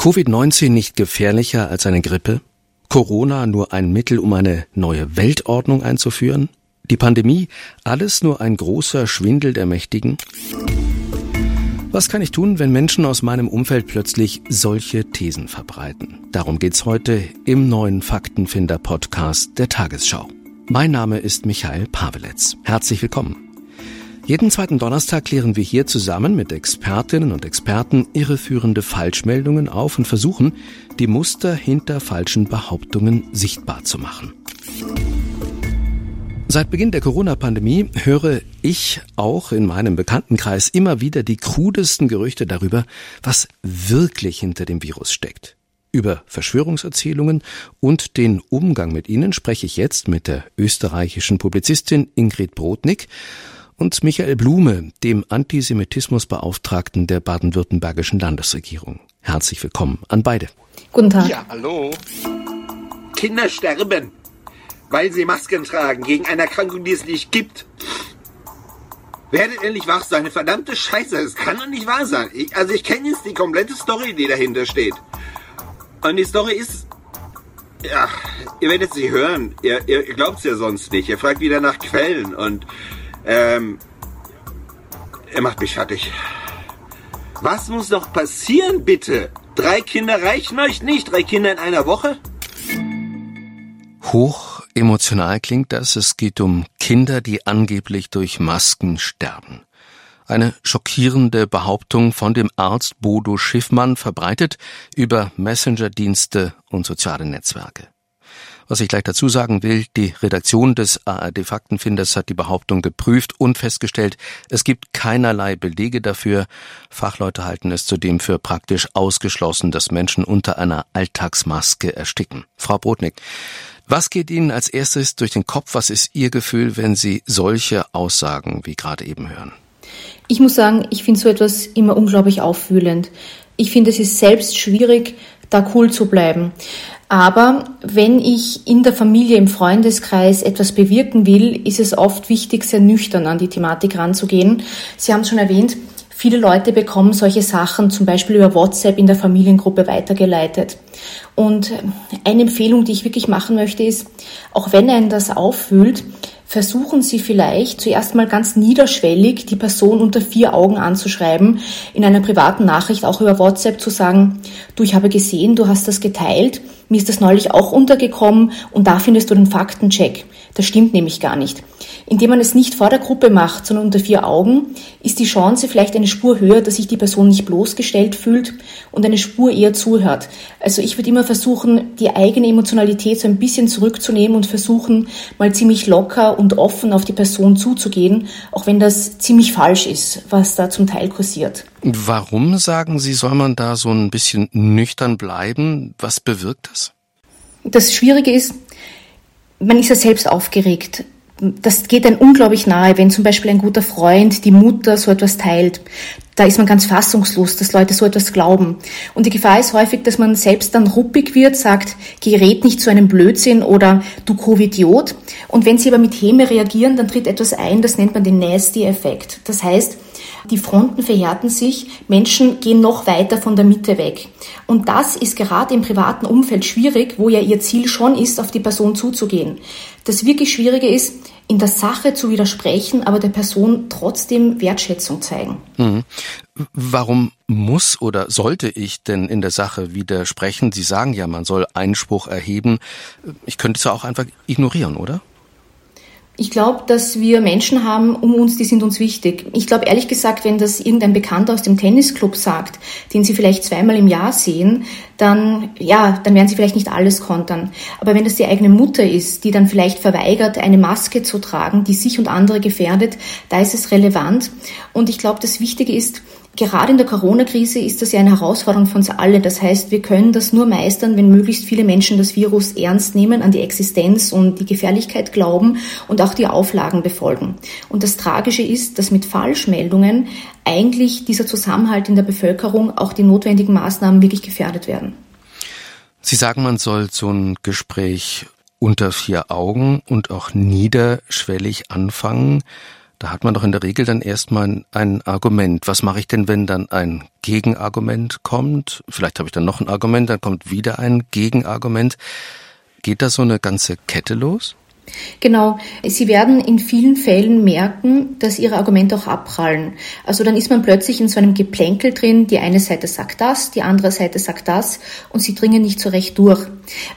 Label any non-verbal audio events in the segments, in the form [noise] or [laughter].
Covid-19 nicht gefährlicher als eine Grippe? Corona nur ein Mittel, um eine neue Weltordnung einzuführen? Die Pandemie alles nur ein großer Schwindel der Mächtigen? Was kann ich tun, wenn Menschen aus meinem Umfeld plötzlich solche Thesen verbreiten? Darum geht's heute im neuen Faktenfinder-Podcast der Tagesschau. Mein Name ist Michael Paveletz. Herzlich willkommen. Jeden zweiten Donnerstag klären wir hier zusammen mit Expertinnen und Experten irreführende Falschmeldungen auf und versuchen, die Muster hinter falschen Behauptungen sichtbar zu machen. Seit Beginn der Corona-Pandemie höre ich auch in meinem Bekanntenkreis immer wieder die krudesten Gerüchte darüber, was wirklich hinter dem Virus steckt. Über Verschwörungserzählungen und den Umgang mit ihnen spreche ich jetzt mit der österreichischen Publizistin Ingrid Brodnik und Michael Blume, dem Antisemitismusbeauftragten der baden-württembergischen Landesregierung. Herzlich willkommen an beide. Guten Tag. Ja, hallo. Kinder sterben, weil sie Masken tragen gegen eine Erkrankung, die es nicht gibt. Werdet endlich wach, so eine verdammte Scheiße. Das kann doch nicht wahr sein. Ich, also ich kenne jetzt die komplette Story, die dahinter steht. Und die Story ist... Ja, ihr werdet sie hören. Ihr, ihr glaubt es ja sonst nicht. Ihr fragt wieder nach Quellen und ähm, er macht mich fertig. Was muss noch passieren, bitte? Drei Kinder reichen euch nicht? Drei Kinder in einer Woche? Hoch emotional klingt das. Es geht um Kinder, die angeblich durch Masken sterben. Eine schockierende Behauptung von dem Arzt Bodo Schiffmann verbreitet über Messenger-Dienste und soziale Netzwerke. Was ich gleich dazu sagen will, die Redaktion des ARD Faktenfinders hat die Behauptung geprüft und festgestellt, es gibt keinerlei Belege dafür. Fachleute halten es zudem für praktisch ausgeschlossen, dass Menschen unter einer Alltagsmaske ersticken. Frau Brodnik, was geht Ihnen als erstes durch den Kopf? Was ist Ihr Gefühl, wenn Sie solche Aussagen wie gerade eben hören? Ich muss sagen, ich finde so etwas immer unglaublich aufwühlend. Ich finde, es ist selbst schwierig, da cool zu bleiben. Aber wenn ich in der Familie, im Freundeskreis etwas bewirken will, ist es oft wichtig, sehr nüchtern an die Thematik ranzugehen. Sie haben es schon erwähnt, viele Leute bekommen solche Sachen zum Beispiel über WhatsApp in der Familiengruppe weitergeleitet. Und eine Empfehlung, die ich wirklich machen möchte, ist, auch wenn einen das auffühlt, versuchen Sie vielleicht zuerst mal ganz niederschwellig die Person unter vier Augen anzuschreiben, in einer privaten Nachricht auch über WhatsApp zu sagen, du, ich habe gesehen, du hast das geteilt, mir ist das neulich auch untergekommen und da findest du den Faktencheck. Das stimmt nämlich gar nicht. Indem man es nicht vor der Gruppe macht, sondern unter vier Augen, ist die Chance vielleicht eine Spur höher, dass sich die Person nicht bloßgestellt fühlt und eine Spur eher zuhört. Also ich würde immer versuchen, die eigene Emotionalität so ein bisschen zurückzunehmen und versuchen, mal ziemlich locker und offen auf die Person zuzugehen, auch wenn das ziemlich falsch ist, was da zum Teil kursiert. Warum sagen Sie, soll man da so ein bisschen nüchtern bleiben? Was bewirkt das? Das Schwierige ist, man ist ja selbst aufgeregt. Das geht dann unglaublich nahe, wenn zum Beispiel ein guter Freund, die Mutter so etwas teilt. Da ist man ganz fassungslos, dass Leute so etwas glauben. Und die Gefahr ist häufig, dass man selbst dann ruppig wird, sagt, gerät nicht zu einem Blödsinn oder du Covidiot. Und wenn sie aber mit Häme reagieren, dann tritt etwas ein, das nennt man den Nasty-Effekt. Das heißt, die Fronten verhärten sich, Menschen gehen noch weiter von der Mitte weg. Und das ist gerade im privaten Umfeld schwierig, wo ja ihr Ziel schon ist, auf die Person zuzugehen. Das wirklich Schwierige ist, in der Sache zu widersprechen, aber der Person trotzdem Wertschätzung zeigen. Mhm. Warum muss oder sollte ich denn in der Sache widersprechen? Sie sagen ja, man soll Einspruch erheben. Ich könnte es ja auch einfach ignorieren, oder? Ich glaube, dass wir Menschen haben um uns, die sind uns wichtig. Ich glaube ehrlich gesagt, wenn das irgendein Bekannter aus dem Tennisclub sagt, den Sie vielleicht zweimal im Jahr sehen, dann, ja, dann werden Sie vielleicht nicht alles kontern. Aber wenn das die eigene Mutter ist, die dann vielleicht verweigert, eine Maske zu tragen, die sich und andere gefährdet, da ist es relevant. Und ich glaube, das Wichtige ist, Gerade in der Corona-Krise ist das ja eine Herausforderung für uns alle. Das heißt, wir können das nur meistern, wenn möglichst viele Menschen das Virus ernst nehmen, an die Existenz und die Gefährlichkeit glauben und auch die Auflagen befolgen. Und das Tragische ist, dass mit Falschmeldungen eigentlich dieser Zusammenhalt in der Bevölkerung, auch die notwendigen Maßnahmen wirklich gefährdet werden. Sie sagen, man soll so ein Gespräch unter vier Augen und auch niederschwellig anfangen. Da hat man doch in der Regel dann erstmal ein Argument. Was mache ich denn, wenn dann ein Gegenargument kommt? Vielleicht habe ich dann noch ein Argument, dann kommt wieder ein Gegenargument. Geht da so eine ganze Kette los? Genau. Sie werden in vielen Fällen merken, dass Ihre Argumente auch abprallen. Also dann ist man plötzlich in so einem Geplänkel drin. Die eine Seite sagt das, die andere Seite sagt das und Sie dringen nicht so recht durch.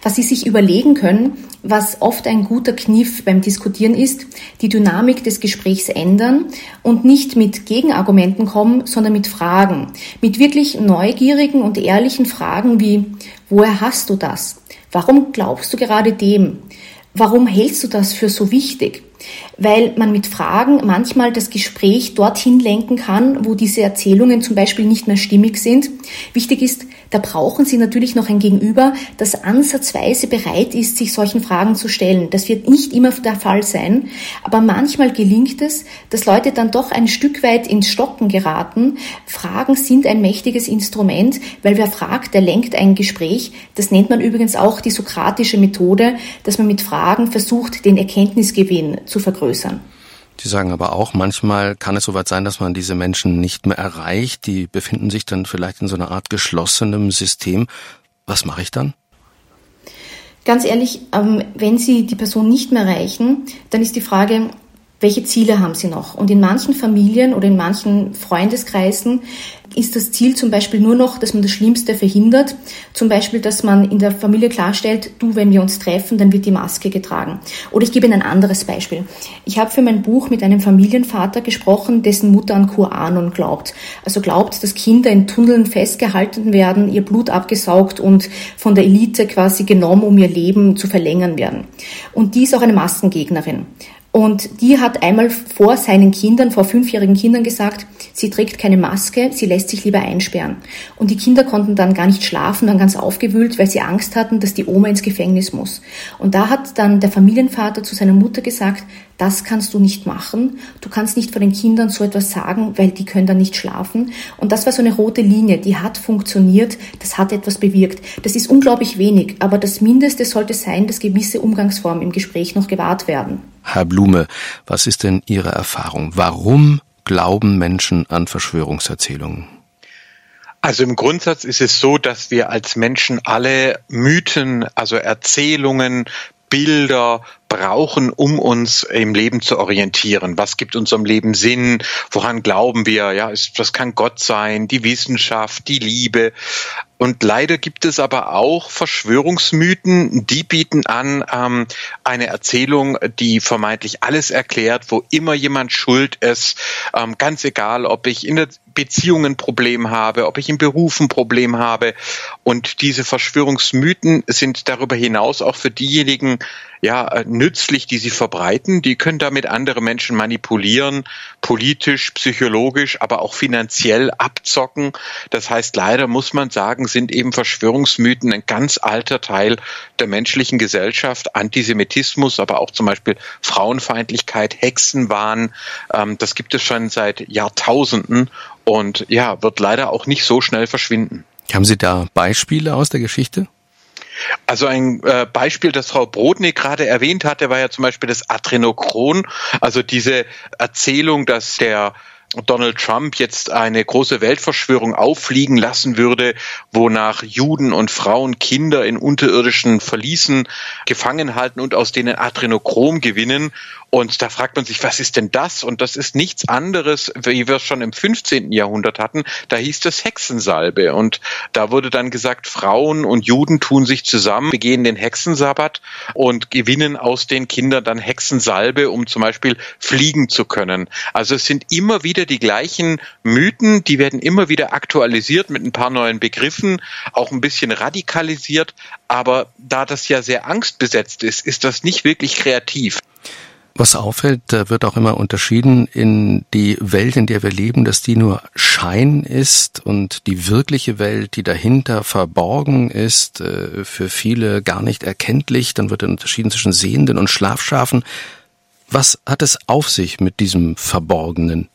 Was Sie sich überlegen können, was oft ein guter Kniff beim Diskutieren ist, die Dynamik des Gesprächs ändern und nicht mit Gegenargumenten kommen, sondern mit Fragen. Mit wirklich neugierigen und ehrlichen Fragen wie, woher hast du das? Warum glaubst du gerade dem? Warum hältst du das für so wichtig? Weil man mit Fragen manchmal das Gespräch dorthin lenken kann, wo diese Erzählungen zum Beispiel nicht mehr stimmig sind. Wichtig ist, da brauchen Sie natürlich noch ein Gegenüber, das ansatzweise bereit ist, sich solchen Fragen zu stellen. Das wird nicht immer der Fall sein, aber manchmal gelingt es, dass Leute dann doch ein Stück weit ins Stocken geraten. Fragen sind ein mächtiges Instrument, weil wer fragt, der lenkt ein Gespräch. Das nennt man übrigens auch die sokratische Methode, dass man mit Fragen versucht, den Erkenntnisgewinn zu vergrößern. Sie sagen aber auch, manchmal kann es soweit sein, dass man diese Menschen nicht mehr erreicht. Die befinden sich dann vielleicht in so einer Art geschlossenem System. Was mache ich dann? Ganz ehrlich, ähm, wenn Sie die Person nicht mehr erreichen, dann ist die Frage, welche Ziele haben Sie noch? Und in manchen Familien oder in manchen Freundeskreisen ist das Ziel zum Beispiel nur noch, dass man das Schlimmste verhindert. Zum Beispiel, dass man in der Familie klarstellt, du, wenn wir uns treffen, dann wird die Maske getragen. Oder ich gebe Ihnen ein anderes Beispiel. Ich habe für mein Buch mit einem Familienvater gesprochen, dessen Mutter an QAnon glaubt. Also glaubt, dass Kinder in Tunneln festgehalten werden, ihr Blut abgesaugt und von der Elite quasi genommen, um ihr Leben zu verlängern werden. Und die ist auch eine Maskengegnerin. Und die hat einmal vor seinen Kindern, vor fünfjährigen Kindern gesagt, sie trägt keine Maske, sie lässt sich lieber einsperren. Und die Kinder konnten dann gar nicht schlafen, dann ganz aufgewühlt, weil sie Angst hatten, dass die Oma ins Gefängnis muss. Und da hat dann der Familienvater zu seiner Mutter gesagt, das kannst du nicht machen. Du kannst nicht vor den Kindern so etwas sagen, weil die können dann nicht schlafen. Und das war so eine rote Linie, die hat funktioniert, das hat etwas bewirkt. Das ist unglaublich wenig, aber das Mindeste sollte sein, dass gewisse Umgangsformen im Gespräch noch gewahrt werden. Herr Blume, was ist denn Ihre Erfahrung? Warum glauben Menschen an Verschwörungserzählungen? Also im Grundsatz ist es so, dass wir als Menschen alle Mythen, also Erzählungen, Bilder, brauchen, um uns im Leben zu orientieren. Was gibt unserem Leben Sinn? Woran glauben wir? Ja, ist, das kann Gott sein, die Wissenschaft, die Liebe. Und leider gibt es aber auch Verschwörungsmythen, die bieten an ähm, eine Erzählung, die vermeintlich alles erklärt, wo immer jemand schuld ist. Ähm, ganz egal, ob ich in der Beziehung ein Problem habe, ob ich im Beruf ein Problem habe. Und diese Verschwörungsmythen sind darüber hinaus auch für diejenigen ja, nützlich, die sie verbreiten. Die können damit andere Menschen manipulieren, politisch, psychologisch, aber auch finanziell abzocken. Das heißt, leider muss man sagen, sind eben Verschwörungsmythen ein ganz alter Teil der menschlichen Gesellschaft. Antisemitismus, aber auch zum Beispiel Frauenfeindlichkeit, Hexenwahn. Ähm, das gibt es schon seit Jahrtausenden und ja, wird leider auch nicht so schnell verschwinden. Haben Sie da Beispiele aus der Geschichte? Also ein äh, Beispiel, das Frau Brodnik gerade erwähnt hatte, war ja zum Beispiel das Adrenochron, also diese Erzählung, dass der Donald Trump jetzt eine große Weltverschwörung auffliegen lassen würde, wonach Juden und Frauen Kinder in unterirdischen Verließen gefangen halten und aus denen Adrenochrom gewinnen und da fragt man sich, was ist denn das? Und das ist nichts anderes, wie wir es schon im 15. Jahrhundert hatten. Da hieß das Hexensalbe. Und da wurde dann gesagt, Frauen und Juden tun sich zusammen, begehen den Hexensabbat und gewinnen aus den Kindern dann Hexensalbe, um zum Beispiel fliegen zu können. Also es sind immer wieder die gleichen Mythen, die werden immer wieder aktualisiert mit ein paar neuen Begriffen, auch ein bisschen radikalisiert. Aber da das ja sehr angstbesetzt ist, ist das nicht wirklich kreativ. Was auffällt, da wird auch immer unterschieden in die Welt, in der wir leben, dass die nur Schein ist und die wirkliche Welt, die dahinter verborgen ist, äh, für viele gar nicht erkenntlich. Dann wird unterschieden zwischen Sehenden und Schlafschafen. Was hat es auf sich mit diesem Verborgenen?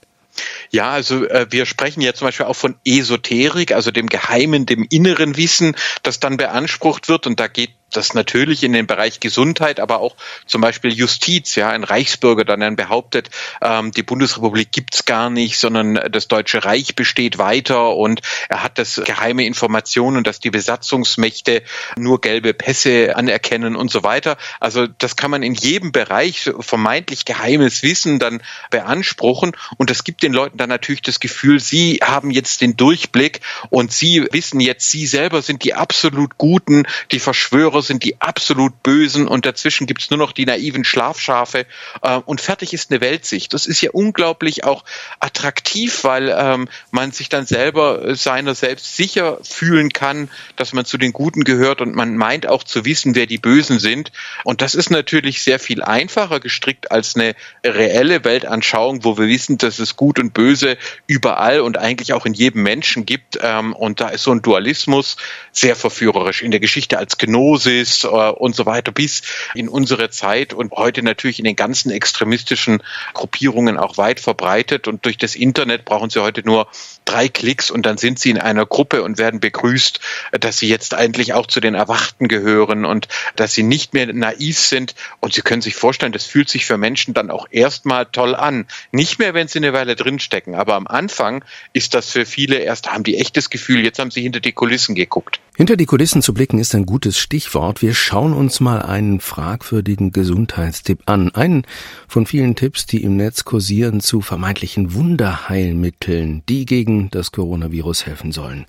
Ja, also äh, wir sprechen ja zum Beispiel auch von Esoterik, also dem Geheimen, dem inneren Wissen, das dann beansprucht wird. Und da geht das natürlich in den Bereich Gesundheit, aber auch zum Beispiel Justiz, ja, ein Reichsbürger dann behauptet, ähm, die Bundesrepublik gibt's gar nicht, sondern das Deutsche Reich besteht weiter und er hat das geheime Informationen, dass die Besatzungsmächte nur gelbe Pässe anerkennen und so weiter. Also das kann man in jedem Bereich vermeintlich geheimes Wissen dann beanspruchen und das gibt den Leuten dann natürlich das Gefühl, sie haben jetzt den Durchblick und sie wissen jetzt, sie selber sind die absolut Guten, die Verschwörer Terror sind die absolut Bösen und dazwischen gibt's nur noch die naiven Schlafschafe äh, und fertig ist eine Weltsicht. Das ist ja unglaublich auch attraktiv, weil ähm, man sich dann selber seiner selbst sicher fühlen kann, dass man zu den Guten gehört und man meint auch zu wissen, wer die Bösen sind. Und das ist natürlich sehr viel einfacher gestrickt als eine reelle Weltanschauung, wo wir wissen, dass es Gut und Böse überall und eigentlich auch in jedem Menschen gibt. Ähm, und da ist so ein Dualismus sehr verführerisch. In der Geschichte als Gnose Gnosis äh, und so weiter bis in unsere Zeit und heute natürlich in den ganzen extremistischen Gruppierungen auch weit verbreitet. Und durch das Internet brauchen Sie heute nur drei Klicks und dann sind Sie in einer Gruppe und werden begrüßt, dass Sie jetzt eigentlich auch zu den Erwachten gehören und dass Sie nicht mehr naiv sind. Und Sie können sich vorstellen, das fühlt sich für Menschen dann auch erstmal toll an. Nicht mehr, wenn Sie eine Weile drinstecken, aber am Anfang ist das für viele erst, haben die echtes Gefühl, jetzt haben sie hinter die Kulissen geguckt. Hinter die Kulissen zu blicken ist ein gutes Stichwort. Wir schauen uns mal einen fragwürdigen Gesundheitstipp an. Einen von vielen Tipps, die im Netz kursieren zu vermeintlichen Wunderheilmitteln, die gegen das Coronavirus helfen sollen.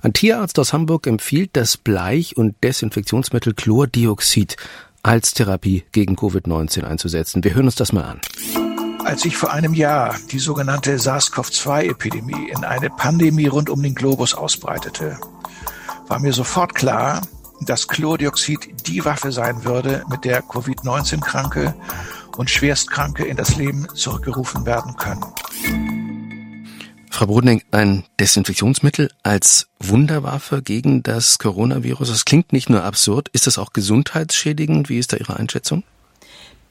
Ein Tierarzt aus Hamburg empfiehlt das Bleich- und Desinfektionsmittel Chlordioxid als Therapie gegen Covid-19 einzusetzen. Wir hören uns das mal an. Als sich vor einem Jahr die sogenannte SARS-CoV-2-Epidemie in eine Pandemie rund um den Globus ausbreitete, war mir sofort klar, dass Chlordioxid die Waffe sein würde, mit der Covid-19-Kranke und Schwerstkranke in das Leben zurückgerufen werden können. Frau Brodning, ein Desinfektionsmittel als Wunderwaffe gegen das Coronavirus, das klingt nicht nur absurd, ist das auch gesundheitsschädigend? Wie ist da Ihre Einschätzung?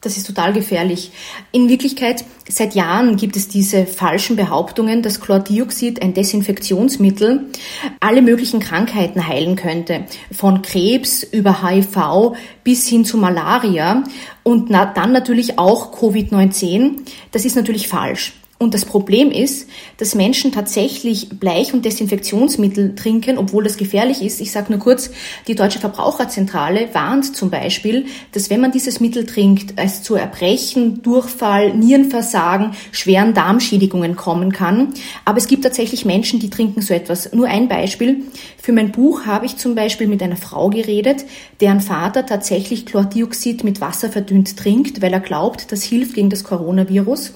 Das ist total gefährlich. In Wirklichkeit, seit Jahren gibt es diese falschen Behauptungen, dass Chlordioxid, ein Desinfektionsmittel, alle möglichen Krankheiten heilen könnte. Von Krebs über HIV bis hin zu Malaria und dann natürlich auch Covid-19. Das ist natürlich falsch. Und das Problem ist, dass Menschen tatsächlich Bleich- und Desinfektionsmittel trinken, obwohl das gefährlich ist. Ich sage nur kurz, die Deutsche Verbraucherzentrale warnt zum Beispiel, dass wenn man dieses Mittel trinkt, es zu Erbrechen, Durchfall, Nierenversagen, schweren Darmschädigungen kommen kann. Aber es gibt tatsächlich Menschen, die trinken so etwas. Nur ein Beispiel. Für mein Buch habe ich zum Beispiel mit einer Frau geredet, deren Vater tatsächlich Chlordioxid mit Wasser verdünnt trinkt, weil er glaubt, das hilft gegen das Coronavirus.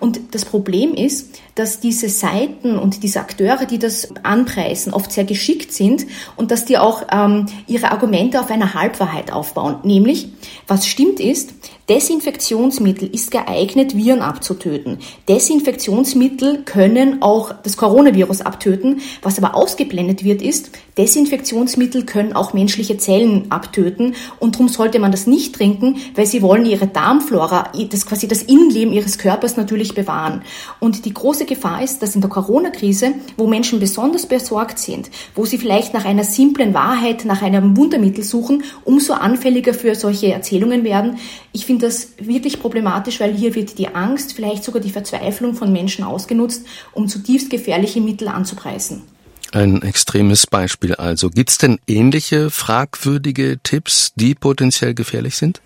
Und das Problem ist, dass diese Seiten und diese Akteure, die das anpreisen, oft sehr geschickt sind und dass die auch ähm, ihre Argumente auf einer Halbwahrheit aufbauen. Nämlich, was stimmt ist, Desinfektionsmittel ist geeignet, Viren abzutöten. Desinfektionsmittel können auch das Coronavirus abtöten. Was aber ausgeblendet wird, ist, Desinfektionsmittel können auch menschliche Zellen abtöten und darum sollte man das nicht trinken, weil sie wollen ihre Darmflora, das quasi das Innenleben ihres Körpers natürlich bewahren. Und die große Gefahr ist, dass in der Corona-Krise, wo Menschen besonders besorgt sind, wo sie vielleicht nach einer simplen Wahrheit, nach einem Wundermittel suchen, umso anfälliger für solche Erzählungen werden. Ich finde das wirklich problematisch, weil hier wird die Angst, vielleicht sogar die Verzweiflung von Menschen ausgenutzt, um zutiefst gefährliche Mittel anzupreisen. Ein extremes Beispiel also. Gibt es denn ähnliche fragwürdige Tipps, die potenziell gefährlich sind?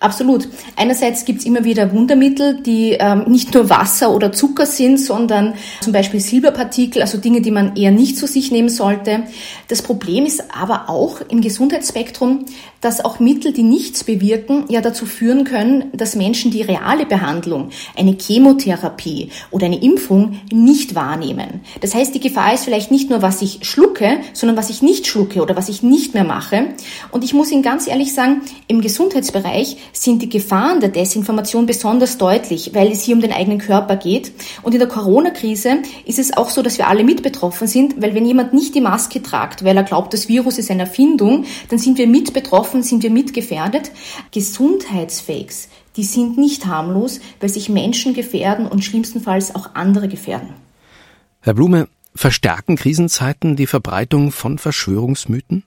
Absolut. Einerseits gibt's immer wieder Wundermittel, die ähm, nicht nur Wasser oder Zucker sind, sondern zum Beispiel Silberpartikel, also Dinge, die man eher nicht zu sich nehmen sollte. Das Problem ist aber auch im Gesundheitsspektrum, dass auch Mittel, die nichts bewirken, ja dazu führen können, dass Menschen die reale Behandlung, eine Chemotherapie oder eine Impfung nicht wahrnehmen. Das heißt, die Gefahr ist vielleicht nicht nur, was ich schlucke, sondern was ich nicht schlucke oder was ich nicht mehr mache. Und ich muss Ihnen ganz ehrlich sagen, im Gesundheitsbereich sind die Gefahren der Desinformation besonders deutlich, weil es hier um den eigenen Körper geht. Und in der Corona-Krise ist es auch so, dass wir alle mit betroffen sind, weil wenn jemand nicht die Maske tragt, weil er glaubt, das Virus ist eine Erfindung, dann sind wir mit betroffen, sind wir mitgefährdet. Gesundheitsfakes, die sind nicht harmlos, weil sich Menschen gefährden und schlimmstenfalls auch andere gefährden. Herr Blume, verstärken Krisenzeiten die Verbreitung von Verschwörungsmythen?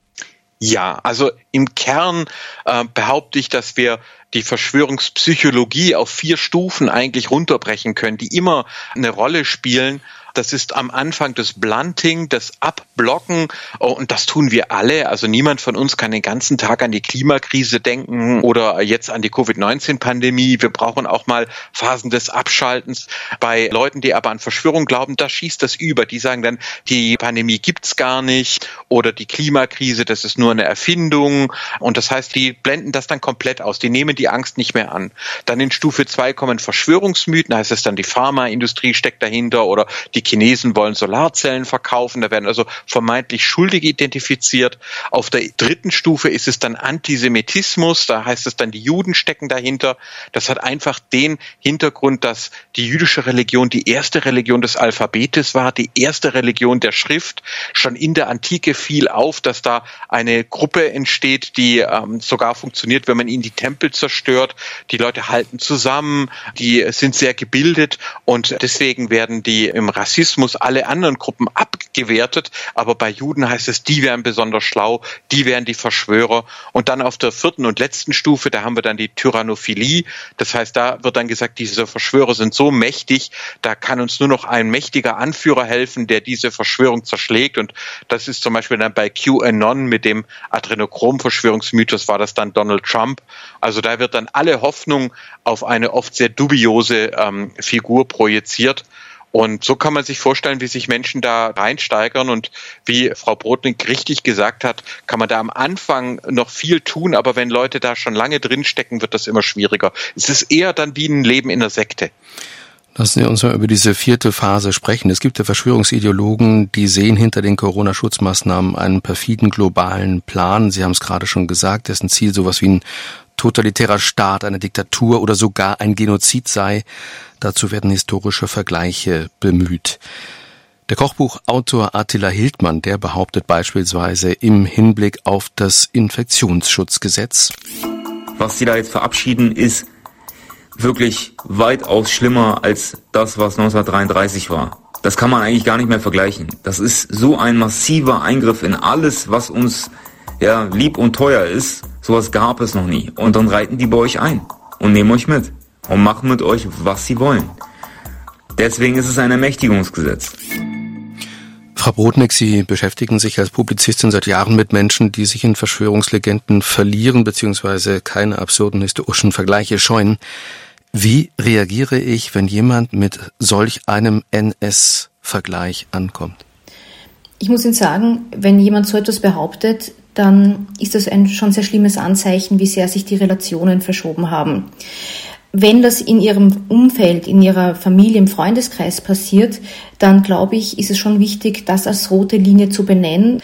Ja, also im Kern äh, behaupte ich, dass wir die Verschwörungspsychologie auf vier Stufen eigentlich runterbrechen können, die immer eine Rolle spielen das ist am Anfang das Blunting, das Abblocken. Oh, und das tun wir alle. Also niemand von uns kann den ganzen Tag an die Klimakrise denken oder jetzt an die Covid-19-Pandemie. Wir brauchen auch mal Phasen des Abschaltens. Bei Leuten, die aber an Verschwörung glauben, da schießt das über. Die sagen dann, die Pandemie gibt's gar nicht oder die Klimakrise, das ist nur eine Erfindung. Und das heißt, die blenden das dann komplett aus. Die nehmen die Angst nicht mehr an. Dann in Stufe zwei kommen Verschwörungsmythen, heißt es dann, die Pharmaindustrie steckt dahinter oder die die Chinesen wollen Solarzellen verkaufen, da werden also vermeintlich Schuldige identifiziert. Auf der dritten Stufe ist es dann Antisemitismus, da heißt es dann, die Juden stecken dahinter. Das hat einfach den Hintergrund, dass die jüdische Religion die erste Religion des Alphabetes war, die erste Religion der Schrift. Schon in der Antike fiel auf, dass da eine Gruppe entsteht, die ähm, sogar funktioniert, wenn man ihnen die Tempel zerstört. Die Leute halten zusammen, die sind sehr gebildet und deswegen werden die im Rassismus Rassismus alle anderen Gruppen abgewertet, aber bei Juden heißt es, die wären besonders schlau, die wären die Verschwörer. Und dann auf der vierten und letzten Stufe, da haben wir dann die Tyrannophilie. Das heißt, da wird dann gesagt, diese Verschwörer sind so mächtig, da kann uns nur noch ein mächtiger Anführer helfen, der diese Verschwörung zerschlägt. Und das ist zum Beispiel dann bei QAnon mit dem Adrenochrom-Verschwörungsmythos war das dann Donald Trump. Also da wird dann alle Hoffnung auf eine oft sehr dubiose ähm, Figur projiziert. Und so kann man sich vorstellen, wie sich Menschen da reinsteigern und wie Frau Brodnik richtig gesagt hat, kann man da am Anfang noch viel tun, aber wenn Leute da schon lange drinstecken, wird das immer schwieriger. Es ist eher dann wie ein Leben in der Sekte. Lassen Sie uns mal über diese vierte Phase sprechen. Es gibt ja Verschwörungsideologen, die sehen hinter den Corona-Schutzmaßnahmen einen perfiden globalen Plan. Sie haben es gerade schon gesagt, dessen Ziel sowas wie ein totalitärer Staat, eine Diktatur oder sogar ein Genozid sei. Dazu werden historische Vergleiche bemüht. Der Kochbuchautor Attila Hildmann, der behauptet beispielsweise im Hinblick auf das Infektionsschutzgesetz. Was sie da jetzt verabschieden, ist wirklich weitaus schlimmer als das, was 1933 war. Das kann man eigentlich gar nicht mehr vergleichen. Das ist so ein massiver Eingriff in alles, was uns ja, lieb und teuer ist. Sowas gab es noch nie. Und dann reiten die bei euch ein und nehmen euch mit und machen mit euch, was sie wollen. Deswegen ist es ein Ermächtigungsgesetz. Frau Brodnik, Sie beschäftigen sich als Publizistin seit Jahren mit Menschen, die sich in Verschwörungslegenden verlieren bzw. keine absurden historischen Vergleiche scheuen. Wie reagiere ich, wenn jemand mit solch einem NS-Vergleich ankommt? Ich muss Ihnen sagen, wenn jemand so etwas behauptet, dann ist das ein schon sehr schlimmes Anzeichen, wie sehr sich die Relationen verschoben haben. Wenn das in Ihrem Umfeld, in Ihrer Familie, im Freundeskreis passiert, dann glaube ich, ist es schon wichtig, das als rote Linie zu benennen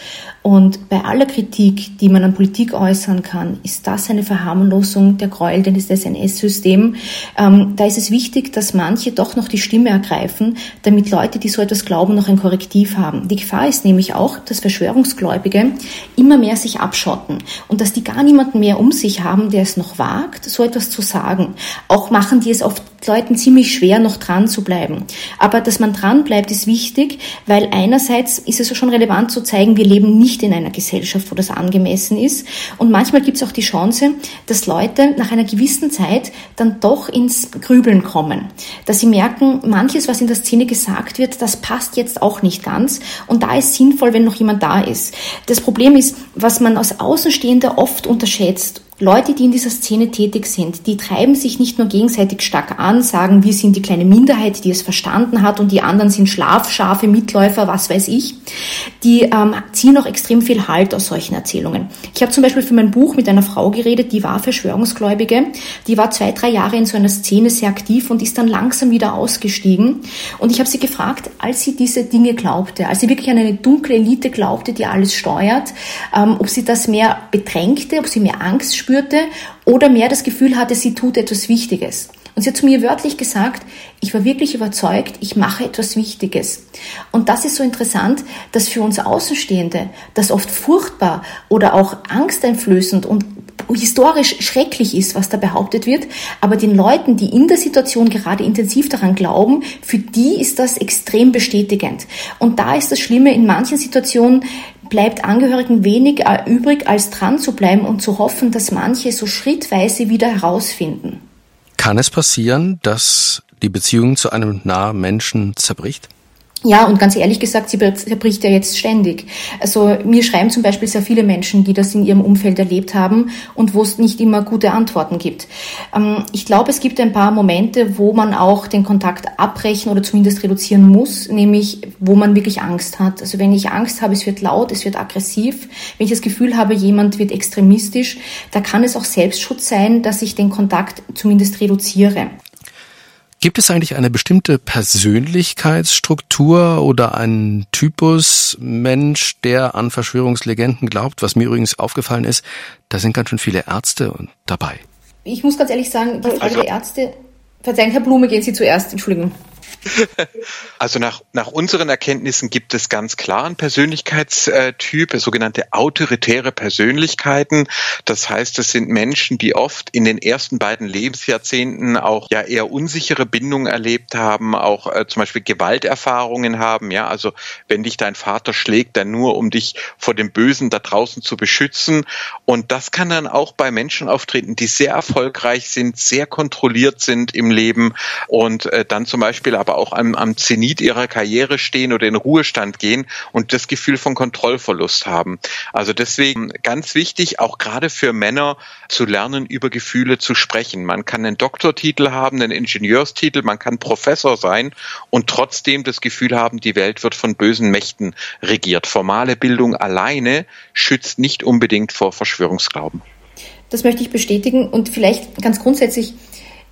und bei aller Kritik, die man an Politik äußern kann, ist das eine Verharmlosung der Gräuel des NS-Systems. Ähm, da ist es wichtig, dass manche doch noch die Stimme ergreifen, damit Leute, die so etwas glauben, noch ein Korrektiv haben. Die Gefahr ist nämlich auch, dass Verschwörungsgläubige immer mehr sich abschotten und dass die gar niemanden mehr um sich haben, der es noch wagt, so etwas zu sagen. Auch machen die es oft Leuten ziemlich schwer, noch dran zu bleiben. Aber dass man dran bleibt, ist wichtig, weil einerseits ist es schon relevant zu zeigen, wir leben nicht in einer Gesellschaft, wo das angemessen ist. Und manchmal gibt es auch die Chance, dass Leute nach einer gewissen Zeit dann doch ins Grübeln kommen. Dass sie merken, manches, was in der Szene gesagt wird, das passt jetzt auch nicht ganz. Und da ist sinnvoll, wenn noch jemand da ist. Das Problem ist, was man als Außenstehender oft unterschätzt Leute, die in dieser Szene tätig sind, die treiben sich nicht nur gegenseitig stark an, sagen, wir sind die kleine Minderheit, die es verstanden hat und die anderen sind Schlafschafe, Mitläufer, was weiß ich. Die ähm, ziehen auch extrem viel Halt aus solchen Erzählungen. Ich habe zum Beispiel für mein Buch mit einer Frau geredet, die war Verschwörungsgläubige, die war zwei, drei Jahre in so einer Szene sehr aktiv und ist dann langsam wieder ausgestiegen. Und ich habe sie gefragt, als sie diese Dinge glaubte, als sie wirklich an eine dunkle Elite glaubte, die alles steuert, ähm, ob sie das mehr bedrängte, ob sie mehr Angst spürte, spürte oder mehr das Gefühl hatte, sie tut etwas Wichtiges. Und sie hat zu mir wörtlich gesagt, ich war wirklich überzeugt, ich mache etwas Wichtiges. Und das ist so interessant, dass für uns Außenstehende das oft furchtbar oder auch angsteinflößend und historisch schrecklich ist, was da behauptet wird, aber den Leuten, die in der Situation gerade intensiv daran glauben, für die ist das extrem bestätigend. Und da ist das Schlimme, in manchen Situationen bleibt Angehörigen wenig übrig, als dran zu bleiben und zu hoffen, dass manche so schrittweise wieder herausfinden. Kann es passieren, dass die Beziehung zu einem nahen Menschen zerbricht? Ja, und ganz ehrlich gesagt, sie zerbricht ja jetzt ständig. Also mir schreiben zum Beispiel sehr viele Menschen, die das in ihrem Umfeld erlebt haben und wo es nicht immer gute Antworten gibt. Ähm, ich glaube, es gibt ein paar Momente, wo man auch den Kontakt abbrechen oder zumindest reduzieren muss, nämlich wo man wirklich Angst hat. Also wenn ich Angst habe, es wird laut, es wird aggressiv, wenn ich das Gefühl habe, jemand wird extremistisch, da kann es auch Selbstschutz sein, dass ich den Kontakt zumindest reduziere. Gibt es eigentlich eine bestimmte Persönlichkeitsstruktur oder einen Typus Mensch, der an Verschwörungslegenden glaubt? Was mir übrigens aufgefallen ist, da sind ganz schön viele Ärzte dabei. Ich muss ganz ehrlich sagen, die Frage also, der Ärzte. Verzeihen, Herr Blume, gehen Sie zuerst. Entschuldigung. [laughs] Also nach, nach unseren Erkenntnissen gibt es ganz klar einen Persönlichkeitstyp, sogenannte autoritäre Persönlichkeiten. Das heißt, es sind Menschen, die oft in den ersten beiden Lebensjahrzehnten auch ja eher unsichere Bindungen erlebt haben, auch äh, zum Beispiel Gewalterfahrungen haben. Ja, also wenn dich dein Vater schlägt, dann nur um dich vor dem Bösen da draußen zu beschützen. Und das kann dann auch bei Menschen auftreten, die sehr erfolgreich sind, sehr kontrolliert sind im Leben und äh, dann zum Beispiel aber auch am, am Zenit ihrer Karriere stehen oder in Ruhestand gehen und das Gefühl von Kontrollverlust haben. Also deswegen ganz wichtig, auch gerade für Männer zu lernen, über Gefühle zu sprechen. Man kann einen Doktortitel haben, einen Ingenieurstitel, man kann Professor sein und trotzdem das Gefühl haben, die Welt wird von bösen Mächten regiert. Formale Bildung alleine schützt nicht unbedingt vor Verschwörungsglauben. Das möchte ich bestätigen und vielleicht ganz grundsätzlich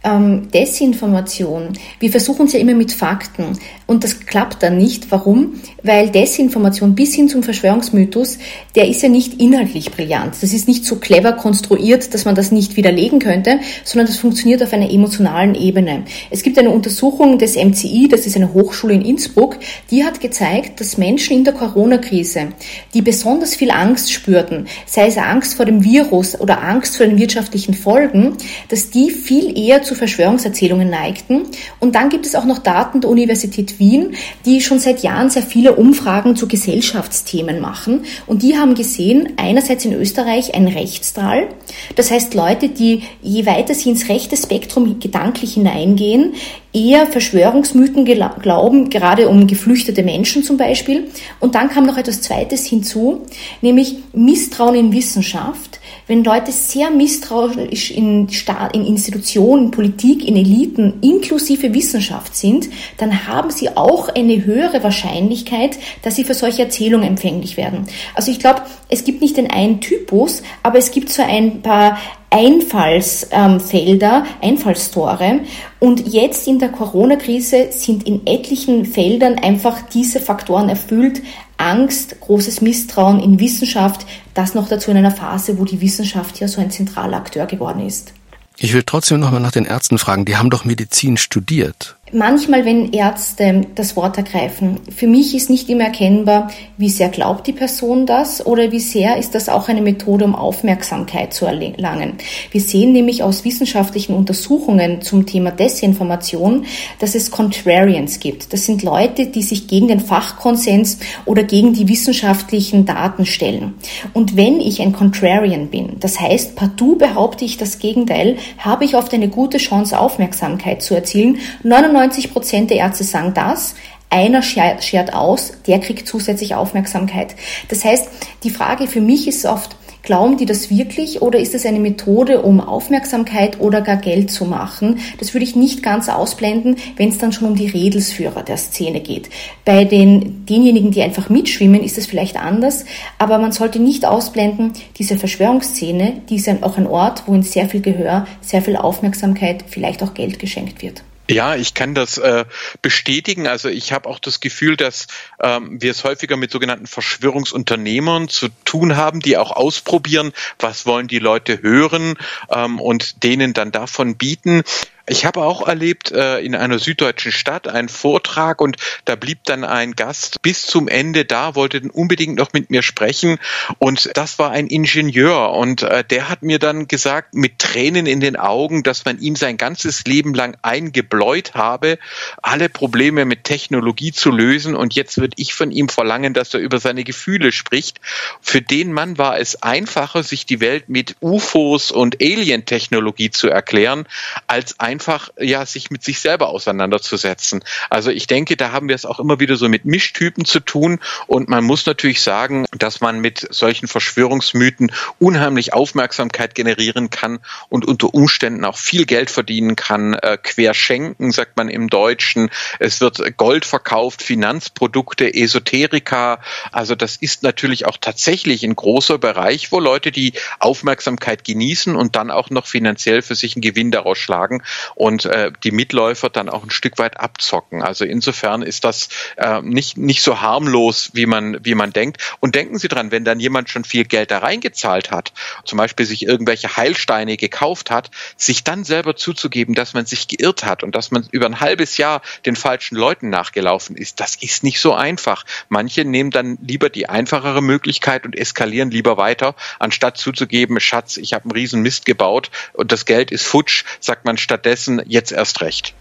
ähm, Desinformation. Wir versuchen es ja immer mit Fakten und das klappt dann nicht. Warum? Weil Desinformation bis hin zum Verschwörungsmythos, der ist ja nicht inhaltlich brillant. Das ist nicht so clever konstruiert, dass man das nicht widerlegen könnte, sondern das funktioniert auf einer emotionalen Ebene. Es gibt eine Untersuchung des MCI, das ist eine Hochschule in Innsbruck, die hat gezeigt, dass Menschen in der Corona-Krise, die besonders viel Angst spürten, sei es Angst vor dem Virus oder Angst vor den wirtschaftlichen Folgen, dass die viel eher zu Verschwörungserzählungen neigten. Und dann gibt es auch noch Daten der Universität Wien, die schon seit Jahren sehr viele Umfragen zu Gesellschaftsthemen machen. Und die haben gesehen, einerseits in Österreich ein Rechtsdrall. Das heißt, Leute, die je weiter sie ins rechte Spektrum gedanklich hineingehen, eher Verschwörungsmythen glauben, gerade um geflüchtete Menschen zum Beispiel. Und dann kam noch etwas Zweites hinzu, nämlich Misstrauen in Wissenschaft. Wenn Leute sehr misstrauisch in, Staat, in Institutionen, Politik, in Eliten inklusive Wissenschaft sind, dann haben sie auch eine höhere Wahrscheinlichkeit, dass sie für solche Erzählungen empfänglich werden. Also ich glaube, es gibt nicht den einen Typus, aber es gibt so ein paar Einfallsfelder, Einfallstore. Und jetzt in der Corona-Krise sind in etlichen Feldern einfach diese Faktoren erfüllt. Angst, großes Misstrauen in Wissenschaft, das noch dazu in einer Phase, wo die Wissenschaft ja so ein zentraler Akteur geworden ist. Ich will trotzdem nochmal nach den Ärzten fragen. Die haben doch Medizin studiert. Manchmal, wenn Ärzte das Wort ergreifen, für mich ist nicht immer erkennbar, wie sehr glaubt die Person das oder wie sehr ist das auch eine Methode, um Aufmerksamkeit zu erlangen. Wir sehen nämlich aus wissenschaftlichen Untersuchungen zum Thema Desinformation, dass es Contrarians gibt. Das sind Leute, die sich gegen den Fachkonsens oder gegen die wissenschaftlichen Daten stellen. Und wenn ich ein Contrarian bin, das heißt, partout behaupte ich das Gegenteil, habe ich oft eine gute Chance, Aufmerksamkeit zu erzielen. 99 Prozent der Ärzte sagen das. Einer schert aus, der kriegt zusätzlich Aufmerksamkeit. Das heißt, die Frage für mich ist oft, Glauben die das wirklich oder ist es eine Methode, um Aufmerksamkeit oder gar Geld zu machen? Das würde ich nicht ganz ausblenden, wenn es dann schon um die Redelsführer der Szene geht. Bei den, denjenigen, die einfach mitschwimmen, ist es vielleicht anders, aber man sollte nicht ausblenden, diese Verschwörungsszene, die ist auch ein Ort, wo in sehr viel Gehör, sehr viel Aufmerksamkeit, vielleicht auch Geld geschenkt wird. Ja, ich kann das äh, bestätigen. Also ich habe auch das Gefühl, dass ähm, wir es häufiger mit sogenannten Verschwörungsunternehmern zu tun haben, die auch ausprobieren, was wollen die Leute hören ähm, und denen dann davon bieten. Ich habe auch erlebt äh, in einer süddeutschen Stadt einen Vortrag und da blieb dann ein Gast bis zum Ende da, wollte unbedingt noch mit mir sprechen und das war ein Ingenieur und äh, der hat mir dann gesagt mit Tränen in den Augen, dass man ihm sein ganzes Leben lang eingebläut habe, alle Probleme mit Technologie zu lösen und jetzt würde ich von ihm verlangen, dass er über seine Gefühle spricht. Für den Mann war es einfacher, sich die Welt mit UFOs und Alien-Technologie zu erklären, als einfach ja sich mit sich selber auseinanderzusetzen. Also ich denke, da haben wir es auch immer wieder so mit Mischtypen zu tun und man muss natürlich sagen, dass man mit solchen Verschwörungsmythen unheimlich Aufmerksamkeit generieren kann und unter Umständen auch viel Geld verdienen kann. Äh, quer sagt man im Deutschen. Es wird Gold verkauft, Finanzprodukte, Esoterika. Also das ist natürlich auch tatsächlich ein großer Bereich, wo Leute die Aufmerksamkeit genießen und dann auch noch finanziell für sich einen Gewinn daraus schlagen und äh, die Mitläufer dann auch ein Stück weit abzocken. Also insofern ist das äh, nicht, nicht so harmlos, wie man, wie man denkt. Und denken Sie dran, wenn dann jemand schon viel Geld da reingezahlt hat, zum Beispiel sich irgendwelche Heilsteine gekauft hat, sich dann selber zuzugeben, dass man sich geirrt hat und dass man über ein halbes Jahr den falschen Leuten nachgelaufen ist, das ist nicht so einfach. Manche nehmen dann lieber die einfachere Möglichkeit und eskalieren lieber weiter, anstatt zuzugeben, Schatz, ich habe einen riesen Mist gebaut und das Geld ist futsch, sagt man stattdessen jetzt erst recht.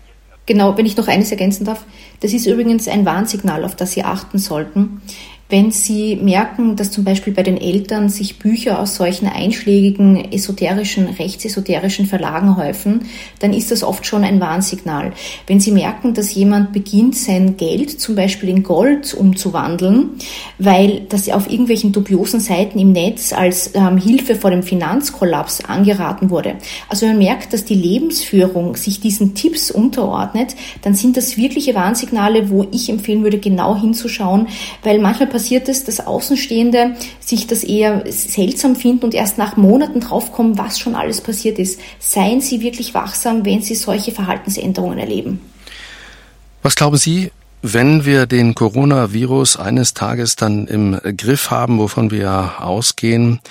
Genau, wenn ich noch eines ergänzen darf, das ist übrigens ein Warnsignal, auf das Sie achten sollten. Wenn Sie merken, dass zum Beispiel bei den Eltern sich Bücher aus solchen einschlägigen esoterischen, rechtsesoterischen Verlagen häufen, dann ist das oft schon ein Warnsignal. Wenn Sie merken, dass jemand beginnt, sein Geld zum Beispiel in Gold umzuwandeln, weil das auf irgendwelchen dubiosen Seiten im Netz als ähm, Hilfe vor dem Finanzkollaps angeraten wurde. Also man merkt, dass die Lebensführung sich diesen Tipps unterordnet, dann sind das wirkliche Warnsignale, wo ich empfehlen würde, genau hinzuschauen, weil manchmal passiert es, dass Außenstehende sich das eher seltsam finden und erst nach Monaten draufkommen, was schon alles passiert ist. Seien Sie wirklich wachsam, wenn Sie solche Verhaltensänderungen erleben. Was glauben Sie, wenn wir den Coronavirus eines Tages dann im Griff haben, wovon wir ausgehen,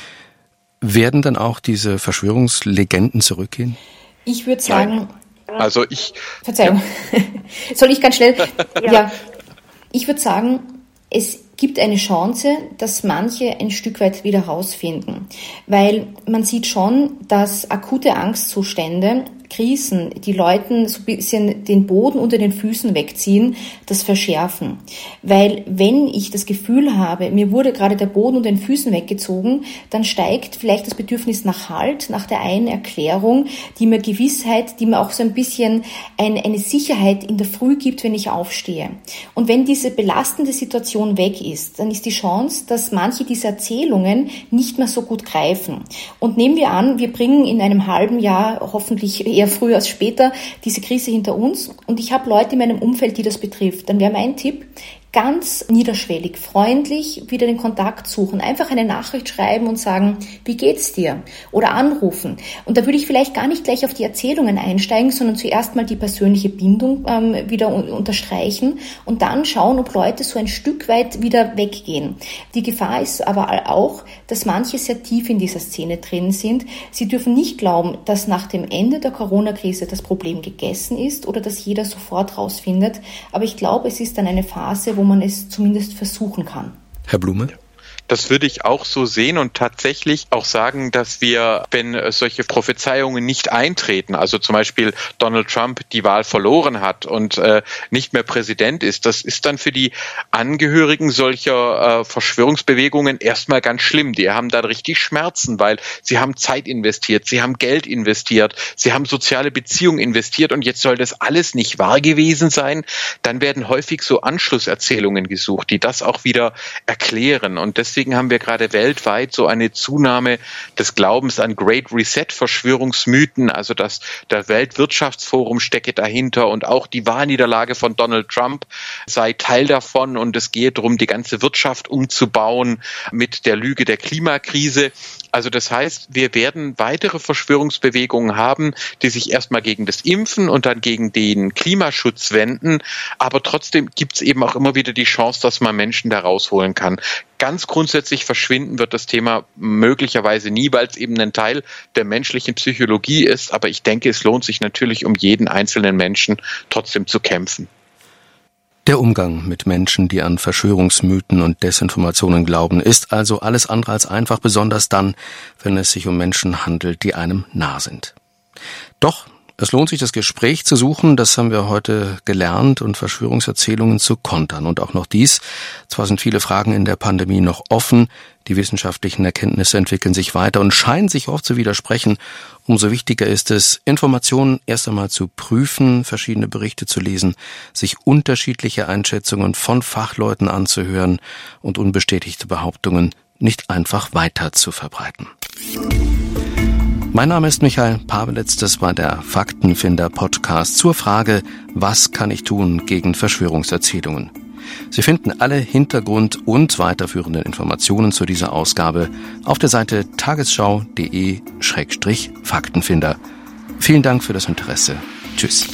werden dann auch diese Verschwörungslegenden zurückgehen? Ich würde sagen. Also ich. Verzeihung. Ja. [laughs] Soll ich ganz schnell? [laughs] ja. ja. Ich würde sagen, es gibt eine Chance, dass manche ein Stück weit wieder rausfinden. Weil man sieht schon, dass akute Angstzustände Krisen, die Leuten so ein bisschen den Boden unter den Füßen wegziehen, das verschärfen. Weil wenn ich das Gefühl habe, mir wurde gerade der Boden unter den Füßen weggezogen, dann steigt vielleicht das Bedürfnis nach Halt, nach der einen Erklärung, die mir Gewissheit, die mir auch so ein bisschen eine, eine Sicherheit in der Früh gibt, wenn ich aufstehe. Und wenn diese belastende Situation weg ist, dann ist die Chance, dass manche dieser Erzählungen nicht mehr so gut greifen. Und nehmen wir an, wir bringen in einem halben Jahr hoffentlich eher eher früher als später diese Krise hinter uns. Und ich habe Leute in meinem Umfeld, die das betrifft, dann wäre mein Tipp, ganz niederschwellig, freundlich wieder den Kontakt suchen, einfach eine Nachricht schreiben und sagen, wie geht's dir? Oder anrufen. Und da würde ich vielleicht gar nicht gleich auf die Erzählungen einsteigen, sondern zuerst mal die persönliche Bindung ähm, wieder unterstreichen und dann schauen, ob Leute so ein Stück weit wieder weggehen. Die Gefahr ist aber auch, dass manche sehr tief in dieser Szene drin sind. Sie dürfen nicht glauben, dass nach dem Ende der Corona-Krise das Problem gegessen ist oder dass jeder sofort rausfindet. Aber ich glaube, es ist dann eine Phase, wo man es zumindest versuchen kann. Herr Blume? Das würde ich auch so sehen und tatsächlich auch sagen, dass wir, wenn solche Prophezeiungen nicht eintreten, also zum Beispiel Donald Trump die Wahl verloren hat und äh, nicht mehr Präsident ist, das ist dann für die Angehörigen solcher äh, Verschwörungsbewegungen erstmal ganz schlimm. Die haben da richtig Schmerzen, weil sie haben Zeit investiert, sie haben Geld investiert, sie haben soziale Beziehungen investiert und jetzt soll das alles nicht wahr gewesen sein. Dann werden häufig so Anschlusserzählungen gesucht, die das auch wieder erklären und das deswegen haben wir gerade weltweit so eine Zunahme des Glaubens an Great Reset Verschwörungsmythen, also dass der Weltwirtschaftsforum stecke dahinter und auch die Wahlniederlage von Donald Trump sei Teil davon und es gehe darum, die ganze Wirtschaft umzubauen mit der Lüge der Klimakrise. Also das heißt, wir werden weitere Verschwörungsbewegungen haben, die sich erstmal gegen das Impfen und dann gegen den Klimaschutz wenden. Aber trotzdem gibt es eben auch immer wieder die Chance, dass man Menschen da rausholen kann. Ganz grundsätzlich grundsätzlich verschwinden wird das Thema möglicherweise nie, weil es eben ein Teil der menschlichen Psychologie ist. Aber ich denke, es lohnt sich natürlich um jeden einzelnen Menschen trotzdem zu kämpfen. Der Umgang mit Menschen, die an Verschwörungsmythen und Desinformationen glauben, ist also alles andere als einfach, besonders dann, wenn es sich um Menschen handelt, die einem nah sind. Doch es lohnt sich, das Gespräch zu suchen, das haben wir heute gelernt, und Verschwörungserzählungen zu kontern. Und auch noch dies. Zwar sind viele Fragen in der Pandemie noch offen, die wissenschaftlichen Erkenntnisse entwickeln sich weiter und scheinen sich oft zu widersprechen. Umso wichtiger ist es, Informationen erst einmal zu prüfen, verschiedene Berichte zu lesen, sich unterschiedliche Einschätzungen von Fachleuten anzuhören und unbestätigte Behauptungen nicht einfach weiter zu verbreiten. Mein Name ist Michael Pawelitz, das war der Faktenfinder Podcast zur Frage, was kann ich tun gegen Verschwörungserzählungen? Sie finden alle Hintergrund- und weiterführenden Informationen zu dieser Ausgabe auf der Seite tagesschau.de-faktenfinder. Vielen Dank für das Interesse. Tschüss.